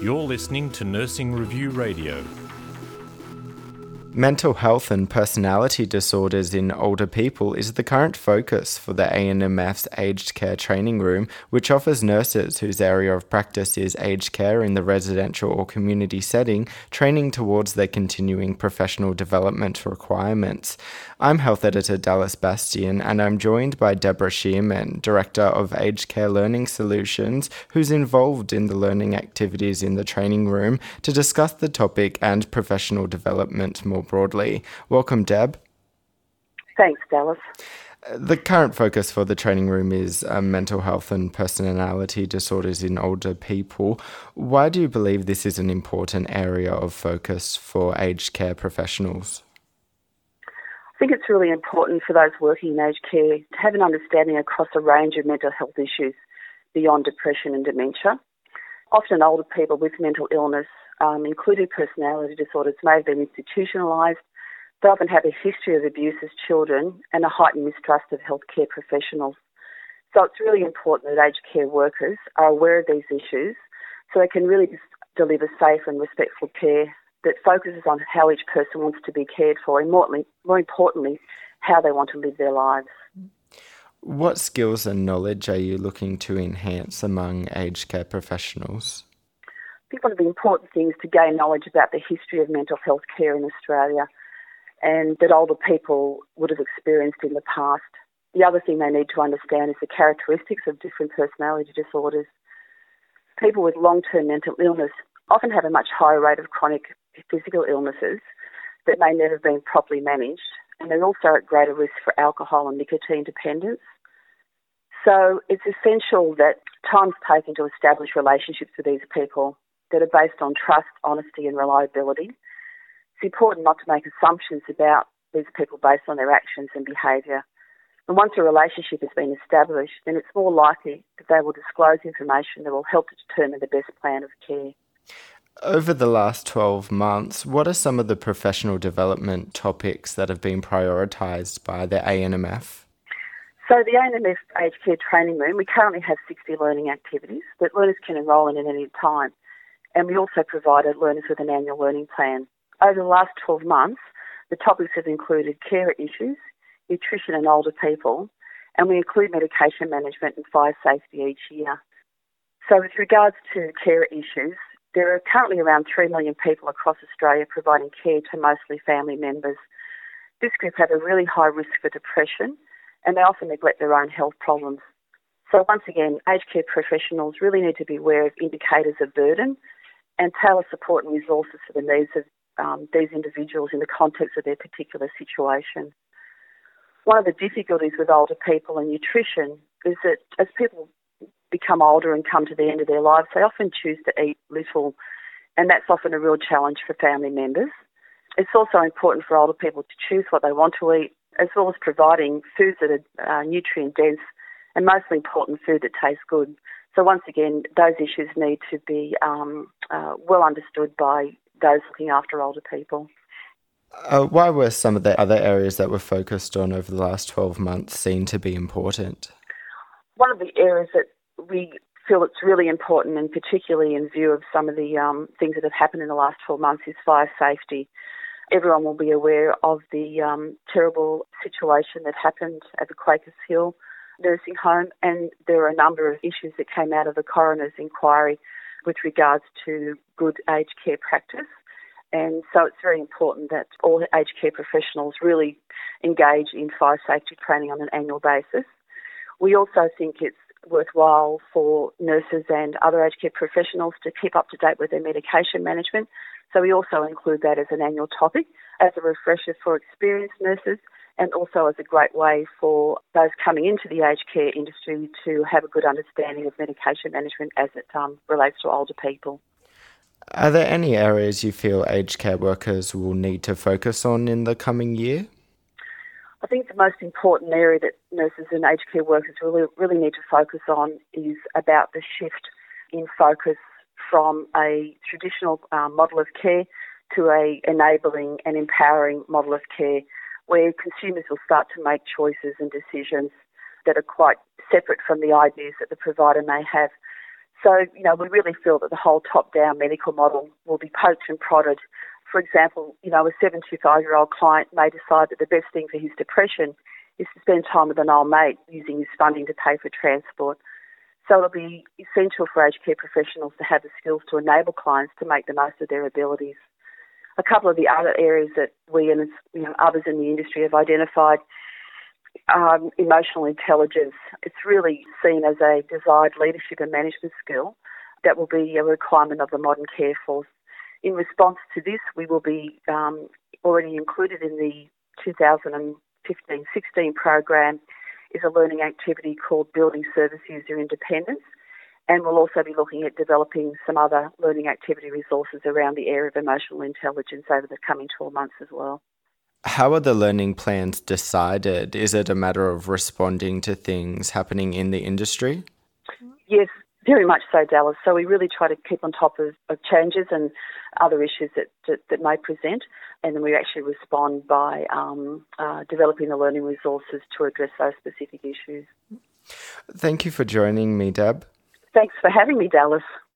You're listening to Nursing Review Radio. Mental health and personality disorders in older people is the current focus for the ANMF's Aged Care Training Room, which offers nurses whose area of practice is aged care in the residential or community setting training towards their continuing professional development requirements. I'm health editor Dallas Bastian, and I'm joined by Debra Shearman, Director of Aged Care Learning Solutions, who's involved in the learning activities in the training room to discuss the topic and professional development more more broadly. Welcome, Deb. Thanks, Dallas. The current focus for the training room is um, mental health and personality disorders in older people. Why do you believe this is an important area of focus for aged care professionals? I think it's really important for those working in aged care to have an understanding across a range of mental health issues beyond depression and dementia. Often, older people with mental illness um, including personality disorders, may have been institutionalised. They often have a history of abuse as children and a heightened mistrust of healthcare professionals. So it's really important that aged care workers are aware of these issues so they can really deliver safe and respectful care that focuses on how each person wants to be cared for and more, more importantly, how they want to live their lives. What skills and knowledge are you looking to enhance among aged care professionals? Think one of the important things to gain knowledge about the history of mental health care in Australia and that older people would have experienced in the past. The other thing they need to understand is the characteristics of different personality disorders. People with long term mental illness often have a much higher rate of chronic physical illnesses that may never have been properly managed, and they're also at greater risk for alcohol and nicotine dependence. So it's essential that time's taken to establish relationships with these people that are based on trust, honesty, and reliability. It's important not to make assumptions about these people based on their actions and behaviour. And once a relationship has been established, then it's more likely that they will disclose information that will help to determine the best plan of care. Over the last 12 months, what are some of the professional development topics that have been prioritised by the ANMF? So, the ANMF Aged Care Training Room, we currently have 60 learning activities that learners can enrol in at any time and we also provided learners with an annual learning plan. Over the last 12 months, the topics have included care issues, nutrition and older people, and we include medication management and fire safety each year. So, with regards to care issues, there are currently around 3 million people across Australia providing care to mostly family members. This group have a really high risk for depression and they often neglect their own health problems. So, once again, aged care professionals really need to be aware of indicators of burden and tailor support and resources for the needs of um, these individuals in the context of their particular situation. One of the difficulties with older people and nutrition is that as people become older and come to the end of their lives, they often choose to eat little, and that's often a real challenge for family members. It's also important for older people to choose what they want to eat, as well as providing foods that are uh, nutrient dense and mostly important food that tastes good. So once again, those issues need to be um, uh, well understood by those looking after older people. Uh, why were some of the other areas that were focused on over the last 12 months seen to be important? One of the areas that we feel it's really important, and particularly in view of some of the um, things that have happened in the last 12 months, is fire safety. Everyone will be aware of the um, terrible situation that happened at the Quakers Hill nursing home, and there are a number of issues that came out of the coroner's inquiry with regards to good aged care practice. And so it's very important that all aged care professionals really engage in fire safety training on an annual basis. We also think it's worthwhile for nurses and other aged care professionals to keep up to date with their medication management. So we also include that as an annual topic as a refresher for experienced nurses and also as a great way for those coming into the aged care industry to have a good understanding of medication management as it um, relates to older people. Are there any areas you feel aged care workers will need to focus on in the coming year? I think the most important area that nurses and aged care workers really, really need to focus on is about the shift in focus from a traditional um, model of care to a enabling and empowering model of care where consumers will start to make choices and decisions that are quite separate from the ideas that the provider may have. So, you know, we really feel that the whole top down medical model will be poked and prodded. For example, you know, a 75 year old client may decide that the best thing for his depression is to spend time with an old mate using his funding to pay for transport. So it'll be essential for aged care professionals to have the skills to enable clients to make the most of their abilities. A couple of the other areas that we and you know, others in the industry have identified um, emotional intelligence. It's really seen as a desired leadership and management skill that will be a requirement of the modern care force. In response to this, we will be um, already included in the 2015-16 program is a learning activity called Building Service User Independence. And we'll also be looking at developing some other learning activity resources around the area of emotional intelligence over the coming 12 months as well. How are the learning plans decided? Is it a matter of responding to things happening in the industry? Yes, very much so, Dallas. So we really try to keep on top of, of changes and other issues that, that, that, may present, and then we actually respond by um, uh, developing the learning resources to address those specific issues. Thank you for joining me, Deb. Thanks for having me, Dallas.